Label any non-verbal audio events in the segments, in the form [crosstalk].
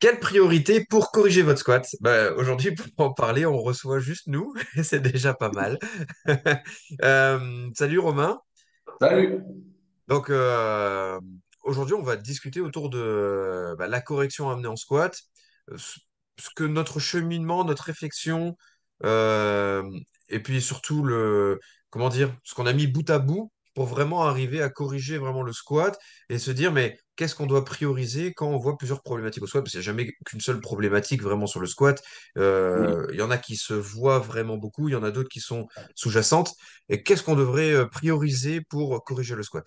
Quelle priorité pour corriger votre squat? Bah, aujourd'hui, pour en parler, on reçoit juste nous, [laughs] et c'est déjà pas mal. [laughs] Euh, salut Romain. Salut. Donc euh, aujourd'hui, on va discuter autour de bah, la correction à amener en squat, ce ce que notre cheminement, notre réflexion, euh, et puis surtout le, comment dire, ce qu'on a mis bout à bout pour vraiment arriver à corriger vraiment le squat et se dire, mais qu'est-ce qu'on doit prioriser quand on voit plusieurs problématiques au squat? Parce qu'il n'y a jamais qu'une seule problématique vraiment sur le squat. Euh, Il y en a qui se voient vraiment beaucoup, il y en a d'autres qui sont sous-jacentes. Et qu'est-ce qu'on devrait euh, prioriser pour corriger le squat?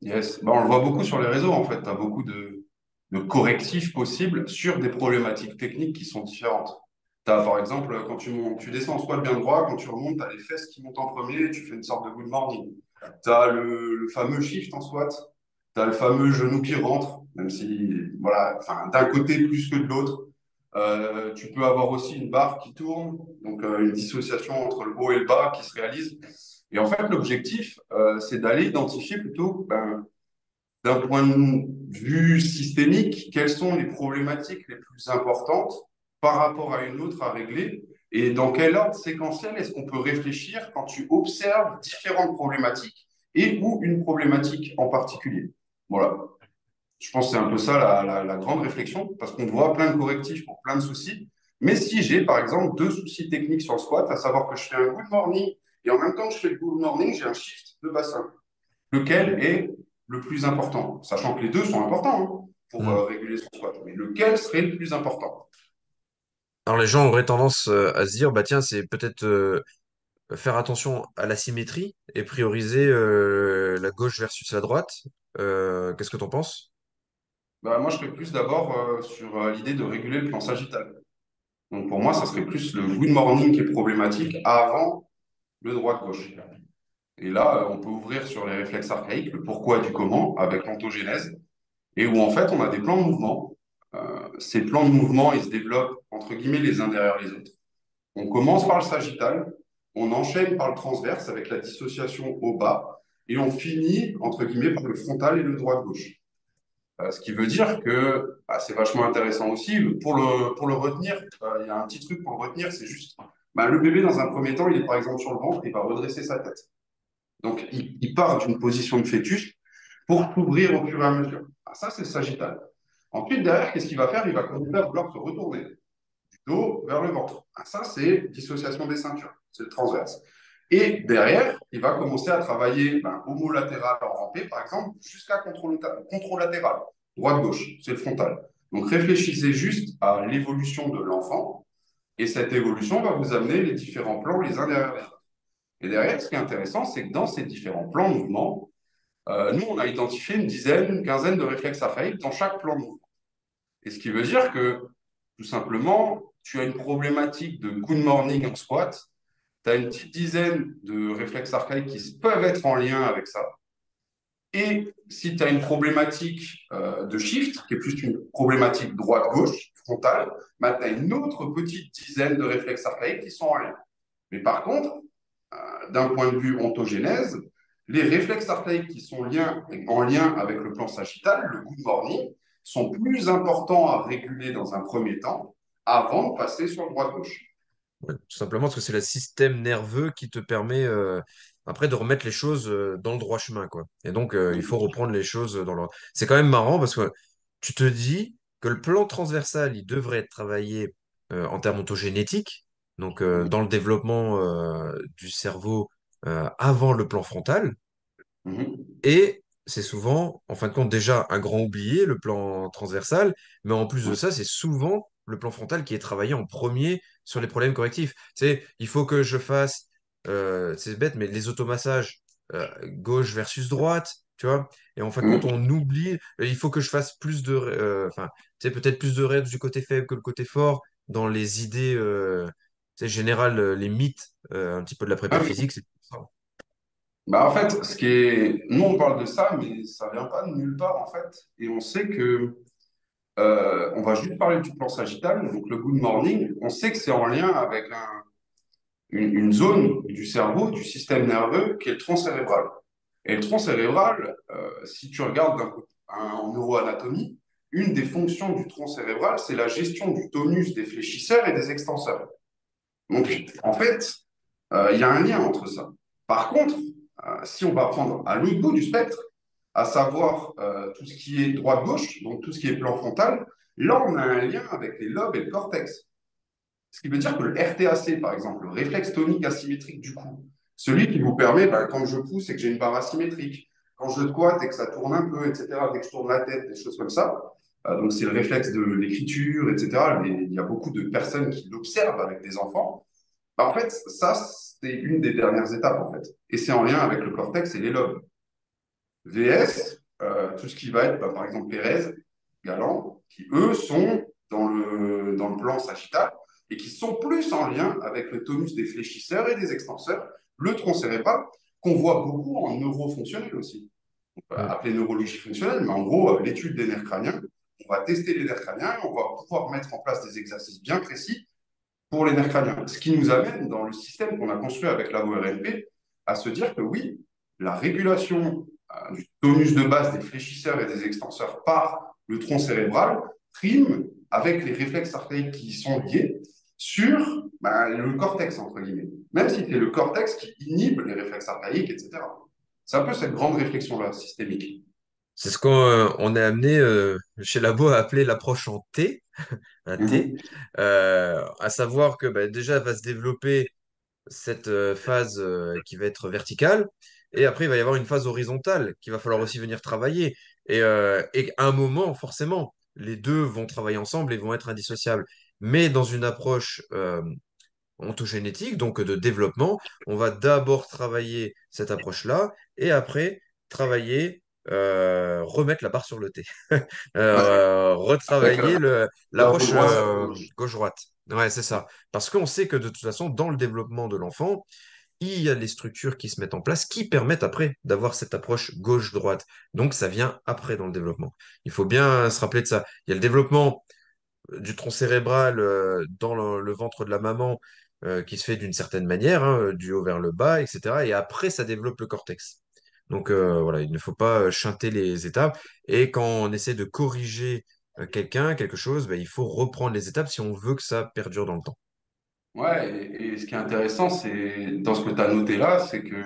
Yes. Bah, on le voit beaucoup sur les réseaux, en fait. Tu as beaucoup de, de correctifs possibles sur des problématiques techniques qui sont différentes. Tu as, par exemple, quand tu, montes, tu descends en squat bien droit, quand tu remontes, tu as les fesses qui montent en premier et tu fais une sorte de good morning. Tu as le, le fameux shift en squat. Tu as le fameux genou qui rentre, même si, voilà, d'un côté plus que de l'autre. Euh, tu peux avoir aussi une barre qui tourne, donc euh, une dissociation entre le haut et le bas qui se réalise. Et en fait, l'objectif, euh, c'est d'aller identifier plutôt, ben, d'un point de vue systémique, quelles sont les problématiques les plus importantes par rapport à une autre à régler et dans quel ordre séquentiel est-ce qu'on peut réfléchir quand tu observes différentes problématiques et ou une problématique en particulier. Voilà. Je pense que c'est un peu ça la, la, la grande réflexion, parce qu'on voit plein de correctifs pour plein de soucis. Mais si j'ai, par exemple, deux soucis techniques sur le squat, à savoir que je fais un good morning et en même temps que je fais le good morning, j'ai un shift de bassin. Lequel est le plus important? Sachant que les deux sont importants hein, pour Hmm. euh, réguler son squat. Mais lequel serait le plus important? Alors les gens auraient tendance euh, à se dire, bah tiens, c'est peut-être euh, faire attention à la symétrie et prioriser euh, la gauche versus la droite. Euh, qu'est-ce que tu en penses? Bah, moi, je serais plus d'abord euh, sur euh, l'idée de réguler le plan sagittal. Donc pour moi, ça serait plus le good morning qui est problématique avant le droit-gauche. Et là, on peut ouvrir sur les réflexes archaïques, le pourquoi du comment, avec l'ontogénèse, et où en fait, on a des plans de mouvement. Ces plans de mouvement, ils se développent entre guillemets les uns derrière les autres. On commence par le sagittal, on enchaîne par le transverse avec la dissociation au bas, et on finit entre guillemets par le frontal et le droit-gauche. Euh, ce qui veut dire que bah, c'est vachement intéressant aussi. Pour le, pour le retenir, euh, il y a un petit truc pour le retenir, c'est juste bah, le bébé, dans un premier temps, il est par exemple sur le ventre, il va redresser sa tête. Donc, il, part d'une position de fœtus pour s'ouvrir au fur et à mesure. Ah, ça, c'est sagittal. Ensuite, derrière, qu'est-ce qu'il va faire? Il va commencer à vouloir se retourner du dos vers le ventre. Ah, ça, c'est dissociation des ceintures. C'est le transverse. Et derrière, il va commencer à travailler ben, homolatéral en rampé, par exemple, jusqu'à controlatéral, droite-gauche, c'est le frontal. Donc réfléchissez juste à l'évolution de l'enfant, et cette évolution va vous amener les différents plans les uns derrière les autres. Et derrière, ce qui est intéressant, c'est que dans ces différents plans de mouvement, euh, nous, on a identifié une dizaine, une quinzaine de réflexes archaïques dans chaque plan de mouvement. Et ce qui veut dire que, tout simplement, tu as une problématique de good morning en squat, tu as une petite dizaine de réflexes archaïques qui peuvent être en lien avec ça. Et si tu as une problématique euh, de shift, qui est plus une problématique droite-gauche, frontale, bah, tu as une autre petite dizaine de réflexes archaïques qui sont en lien. Mais par contre, euh, d'un point de vue ontogénèse, les réflexes archaïques qui sont en lien avec le plan sagittal, le good morning, sont plus importants à réguler dans un premier temps avant de passer sur le droite-gauche. Ouais, tout simplement parce que c'est le système nerveux qui te permet euh, après de remettre les choses euh, dans le droit chemin, quoi. Et donc, euh, il faut reprendre les choses dans le... C'est quand même marrant parce que tu te dis que le plan transversal, il devrait être travaillé en termes ontogénétiques, donc dans le développement du cerveau avant le plan frontal. Mhm. Et c'est souvent, en fin de compte, déjà un grand oublié, le plan transversal, mais en plus de ça, c'est souvent le plan frontal qui est travaillé en premier sur les problèmes correctifs. Tu sais, il faut que je fasse, euh, c'est bête, mais les automassages euh, gauche versus droite, tu vois. Et en fin de compte, on oublie, euh, il faut que je fasse plus de, euh, enfin, tu sais, peut-être plus de reps du côté faible que le côté fort dans les idées, euh, générales, euh, les mythes, euh, un petit peu de la prépa Ah physique, c'est ça. Bah, en fait, ce qui est... nous, on parle de ça, mais ça vient pas de nulle part, en fait. Et on sait que, euh, on va juste parler du plan sagittal, donc le good morning. On sait que c'est en lien avec un- une, zone du cerveau, du système nerveux, qui est le tronc cérébral. Et le tronc cérébral, euh, si tu regardes coup- un- en neuroanatomie, une des fonctions du tronc cérébral, c'est la gestion du tonus des fléchisseurs et des extenseurs. Donc, en fait, euh, il y a un lien entre ça. Par contre, si on va prendre à l'autre bout du spectre, à savoir euh, tout ce qui est droite-gauche, donc tout ce qui est plan frontal, là, on a un lien avec les lobes et le cortex. Ce qui veut dire que le RTAC, par exemple, le réflexe tonique asymétrique du cou, celui qui vous permet, ben, quand je pousse et que j'ai une barre asymétrique, quand je squatte et que ça tourne un peu, etc., dès que je tourne la tête, des choses comme ça, euh, donc c'est le réflexe de l'écriture, etc. il y a beaucoup de personnes qui l'observent avec des enfants. En fait, ça, c'est une des dernières étapes, en fait. Et c'est en lien avec le cortex et les lobes. VS, euh, tout ce qui va être, ben, par exemple, Pérez, Galant, qui, eux, sont dans le, dans le plan sagittal et qui sont plus en lien avec le tonus des fléchisseurs et des extenseurs, le tronc cérébral, qu'on voit beaucoup en neurofonctionnel aussi. On peut appeler neurologie fonctionnelle, mais en gros, euh, l'étude des nerfs crâniens, on va tester les nerfs crâniens, on va pouvoir mettre en place des exercices bien précis pour les nerfs crâniens. Ce qui nous amène dans le système qu'on a construit avec la ORNP à se dire que oui, la régulation du tonus de base des fléchisseurs et des extenseurs par le tronc cérébral prime avec les réflexes archaïques qui y sont liés sur bah, le cortex, entre guillemets. Même si c'est le cortex qui inhibe les réflexes archaïques, etc. C'est un peu cette grande réflexion-là, systémique. C'est ce qu'on euh, est amené euh, chez Labo à appeler l'approche en T, un T, Mhm. euh, à savoir que bah, déjà va se développer cette phase qui va être verticale, et après il va y avoir une phase horizontale qu'il va falloir aussi venir travailler. Et, et à un moment, forcément, les deux vont travailler ensemble et vont être indissociables. Mais dans une approche ontogénétique, donc de développement, on va d'abord travailler cette approche-là et après travailler, euh, remettre la barre sur le T, [laughs] Ouais. Euh, Avec euh, retravailler le, euh, gauche. gauche-droite. Ouais, c'est ça. Parce qu'on sait que de toute façon, dans le développement de l'enfant, il y a des structures qui se mettent en place qui permettent après d'avoir cette approche gauche-droite. Donc ça vient après dans le développement. Il faut bien se rappeler de ça. Il y a le développement du tronc cérébral euh, dans le, ventre de la maman euh, qui se fait d'une certaine manière, hein, du haut vers le bas, etc. Et après, ça développe le cortex. Donc euh, voilà, il ne faut pas euh, chanter les étapes. Et quand on essaie de corriger euh, quelqu'un, quelque chose, ben, il faut reprendre les étapes si on veut que ça perdure dans le temps. Ouais, et, ce qui est intéressant, c'est dans ce que tu as noté là, c'est que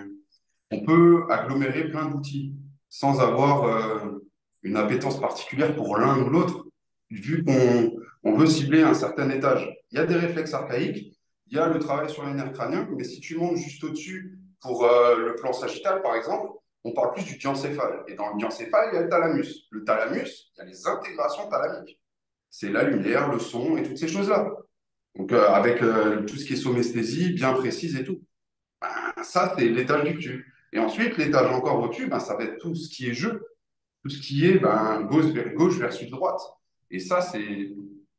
on peut agglomérer plein d'outils sans avoir euh, une appétence particulière pour l'un ou l'autre, vu qu'on on veut cibler un certain étage. Il y a des réflexes archaïques, il y a le travail sur les nerfs crâniens, mais si tu montes juste au-dessus pour euh, le plan sagittal, par exemple, on parle plus du diencéphale. Et dans le diencéphale, il y a le thalamus. Le thalamus, il y a les intégrations thalamiques. C'est la lumière, le son et toutes ces choses-là. Donc, euh, avec euh, tout ce qui est somesthésie bien précise et tout. Ben, ça, c'est l'étage du dessus. Et ensuite, l'étage encore au-dessus, ben, ça va être tout ce qui est jeu, tout ce qui est ben, gauche, gauche versus droite. Et ça, c'est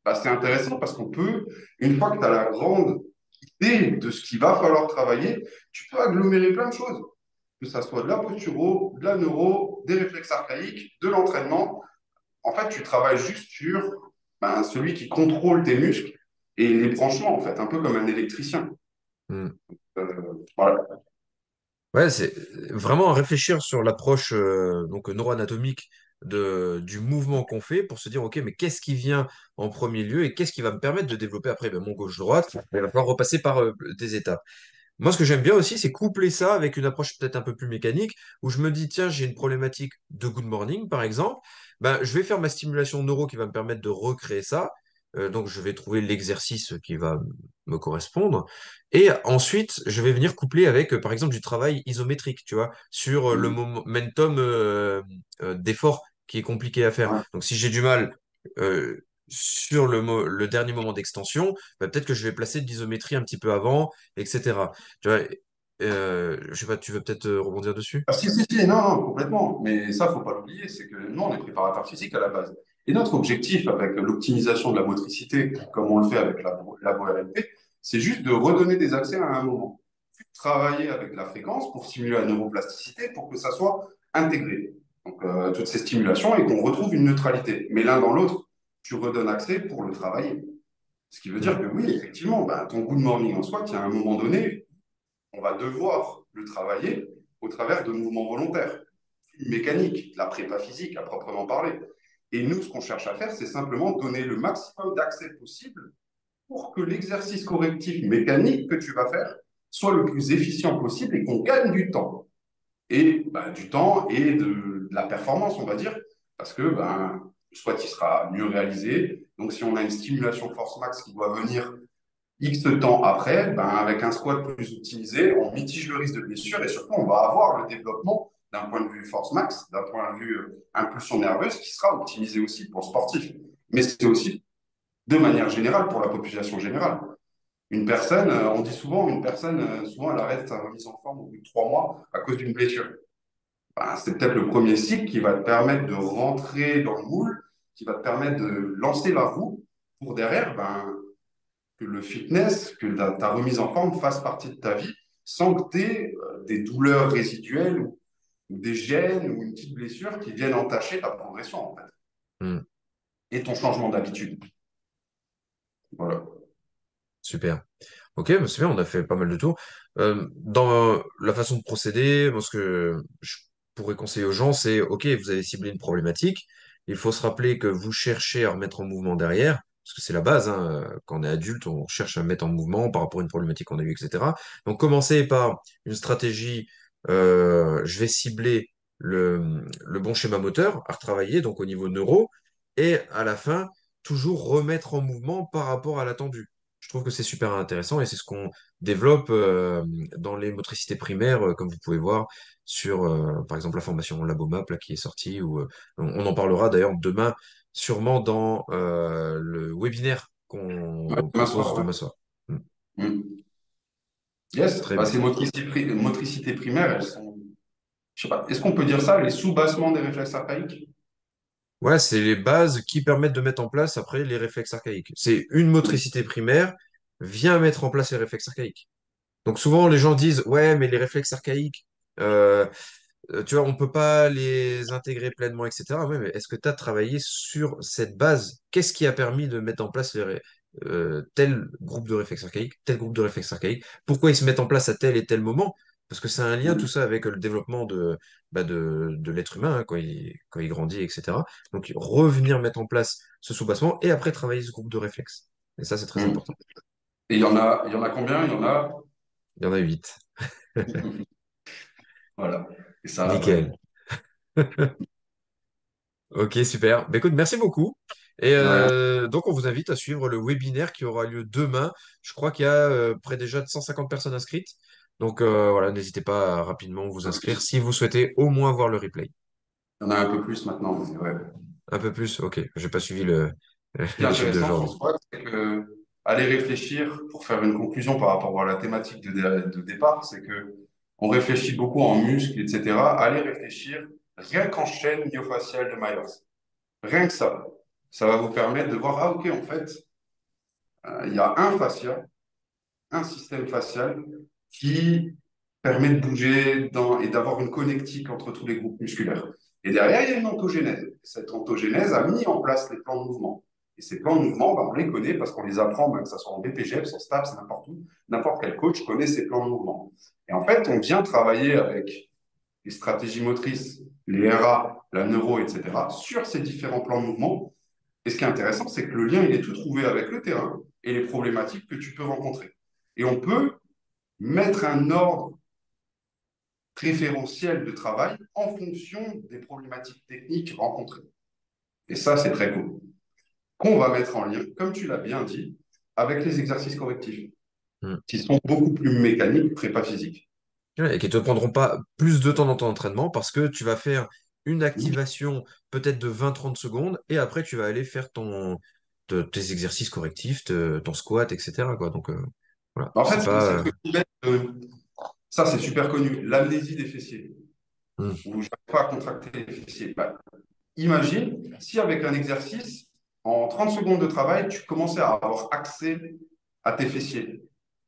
ben, intéressant parce qu'on peut, une fois que tu as la grande idée de ce qu'il va falloir travailler, tu peux agglomérer plein de choses. Que ça soit de la posturo, de la neuro, des réflexes archaïques, de l'entraînement. En fait, tu travailles juste sur ben, celui qui contrôle tes muscles et les branchements, en fait, un peu comme un électricien. Hmm. Euh, voilà. Ouais, c'est vraiment réfléchir sur l'approche euh, donc neuroanatomique de, du mouvement qu'on fait pour se dire, OK, mais qu'est-ce qui vient en premier lieu et qu'est-ce qui va me permettre de développer après? Ben, mon gauche-droite? Il va falloir repasser par euh, des étapes. Moi, ce que j'aime bien aussi, c'est coupler ça avec une approche peut-être un peu plus mécanique, où je me dis, tiens, j'ai une problématique de good morning, par exemple, ben, je vais faire ma stimulation neuro qui va me permettre de recréer ça. Euh, donc, je vais trouver l'exercice qui va me correspondre. Et ensuite, je vais venir coupler avec, euh, par exemple, du travail isométrique, tu vois, sur euh, le Mhm. momentum euh, d'effort qui est compliqué à faire. Donc, si j'ai du mal euh, sur le, mo- le dernier moment d'extension, ben, peut-être que je vais placer de l'isométrie un petit peu avant etc. Tu vois, euh, je sais pas, tu veux peut-être rebondir dessus? Ah, si, si, si, non, non, complètement. Mais ça, faut pas l'oublier, c'est que nous, on est préparateur physique à la base. Et notre objectif avec l'optimisation de la motricité, comme on le fait avec la, la c'est juste de redonner des accès à un moment. Travailler avec la fréquence pour stimuler la neuroplasticité pour que ça soit intégré. Donc, euh, toutes ces stimulations et qu'on retrouve une neutralité. Mais l'un dans l'autre, tu redonnes accès pour le travailler. Ce qui veut dire que oui, effectivement, ben, ton good morning en soi, il y a un moment donné, on va devoir le travailler au travers de mouvements volontaires, mécaniques, la prépa physique à proprement parler. Et nous, ce qu'on cherche à faire, c'est simplement donner le maximum d'accès possible pour que l'exercice correctif mécanique que tu vas faire soit le plus efficient possible et qu'on gagne du temps. Et bah, du temps et de, la performance, on va dire, parce que ben, il sera mieux réalisé. Donc, si on a une stimulation force max qui doit venir X temps après, ben, avec un squat plus optimisé, on mitige le risque de blessure et surtout, on va avoir le développement d'un point de vue force max, d'un point de vue euh, impulsion nerveuse qui sera optimisé aussi pour le sportif. Mais c'est aussi de manière générale pour la population générale. Une personne, euh, on dit souvent, une personne, euh, souvent, elle arrête sa remise en forme au bout de trois mois à cause d'une blessure. Ben, c'est peut-être le premier cycle qui va te permettre de rentrer dans le moule, qui va te permettre de lancer la roue pour derrière ben, que le fitness, que ta, ta, remise en forme fasse partie de ta vie sans que tu aies euh, des douleurs résiduelles ou, ou, des gènes ou une petite blessure qui viennent entacher ta progression en fait. Mm. Et ton changement d'habitude. Voilà. Super. Ok, bah, c'est bien, on a fait pas mal de tours. Euh, dans la façon de procéder, moi, ce que je pourrais conseiller aux gens, c'est, ok, vous avez ciblé une problématique, il faut se rappeler que vous cherchez à remettre en mouvement derrière, parce que c'est la base, hein, quand on est adulte, on cherche à mettre en mouvement par rapport à une problématique qu'on a eue, etc. Donc, commencez par une stratégie, je vais cibler le, le bon schéma moteur à retravailler, donc au niveau neuro, et à la fin, toujours remettre en mouvement par rapport à l'attendu. Je trouve que c'est super intéressant et c'est ce qu'on développe euh, dans les motricités primaires, euh, comme vous pouvez voir sur, euh, par exemple, la formation Labomap là, qui est sortie. Ou, euh, on, en parlera d'ailleurs demain, sûrement dans euh, le webinaire qu'on Ouais, soir, ouais. demain soir. Mm. Yes, Très bah, bien. ces motricités primaires, elles sont, je sais pas, est-ce qu'on peut dire ça, les sous-bassements des réflexes archaïques? Ouais, c'est les bases qui permettent de mettre en place après les réflexes archaïques. C'est une motricité primaire vient mettre en place les réflexes archaïques. Donc souvent les gens disent ouais mais les réflexes archaïques euh, euh, tu vois on peut pas les intégrer pleinement etc. Ouais mais est-ce que tu as travaillé sur cette base? Qu'est-ce qui a permis de mettre en place les ré- euh, tel groupe de réflexes archaïques, tel groupe de réflexes archaïques? Pourquoi ils se mettent en place à tel et tel moment? Parce que c'est un lien tout ça avec le développement de, bah, de, de l'être humain hein, quand il, quand il grandit etc. Donc revenir mettre en place ce soubassement et après travailler ce groupe de réflexes. Et ça c'est très Mm. important. Et il y en a, il y en a combien? Il y en a, Il y en a huit. [laughs] voilà. Et ça. Nickel. [laughs] Ok, super. Bah, écoute, merci beaucoup. Et De euh, donc, on vous invite à suivre le webinaire qui aura lieu demain. Je crois qu'il y a euh, près déjà de 150 personnes inscrites. Donc, euh, voilà, n'hésitez pas à rapidement vous inscrire si vous souhaitez au moins voir le replay. Il y en a un peu plus maintenant, ouais. Un peu plus? Ok, j'ai pas suivi le, [laughs] ce squat, c'est que aller réfléchir pour faire une conclusion par rapport à la thématique de, dé- de départ, c'est que on réfléchit beaucoup en muscles, etc. Aller réfléchir rien qu'en chaîne myofasciale de Myers. Rien que ça. Ça va vous permettre de voir, ah ok, en fait, euh, il y a un fascia, un système facial qui permet de bouger et d'avoir une connectique entre tous les groupes musculaires. Et derrière, il y a une ontogénèse. Cette ontogénèse a mis en place les plans de mouvement. Et ces plans de mouvement, ben, on les connaît parce qu'on les apprend, que ce soit en BPGEPS, en STAPS, n'importe où. N'importe quel coach connaît ces plans de mouvement. Et en fait, on vient travailler avec les stratégies motrices, les RA, la neuro, etc., sur ces différents plans de mouvement. Et ce qui est intéressant, c'est que le lien, il est tout trouvé avec le terrain et les problématiques que tu peux rencontrer. Et on peut mettre un ordre préférentiel de travail en fonction des problématiques techniques rencontrées. Et ça, c'est très cool. Qu'on va mettre en lien, comme tu l'as bien dit, avec les exercices correctifs, Hmm. qui sont beaucoup plus mécaniques, prépa physique. Et qui te prendront pas plus de temps dans ton entraînement parce que tu vas faire une activation peut-être de 20-30 secondes et après tu vas aller faire ton, te- tes exercices correctifs, te- ton squat, etc. quoi. Donc, euh, voilà, En fait, pas. euh, ça, c'est super connu, l'amnésie des fessiers, hmm. où je n'arrive pas à contracter les fessiers. Bah, imagine si avec un exercice, en 30 secondes de travail, tu commençais à avoir accès à tes fessiers.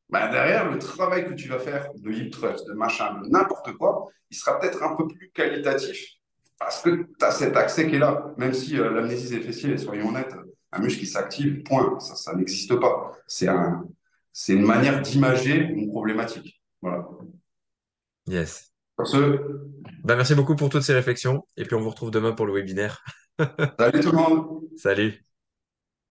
Bah, derrière, le travail que tu vas faire de hip thrust, de machin, de n'importe quoi, il sera peut-être un peu plus qualitatif parce que tu as cet accès qui est là. Même si euh, l'amnésie des fessiers, soyons honnêtes, un muscle qui s'active, point, ça, ça n'existe pas. C'est un, c'est une manière d'imager une problématique. Voilà. Yes. Sur ce, Bah, merci beaucoup pour toutes ces réflexions et puis on vous retrouve demain pour le webinaire. [laughs] Salut tout le monde! Salut.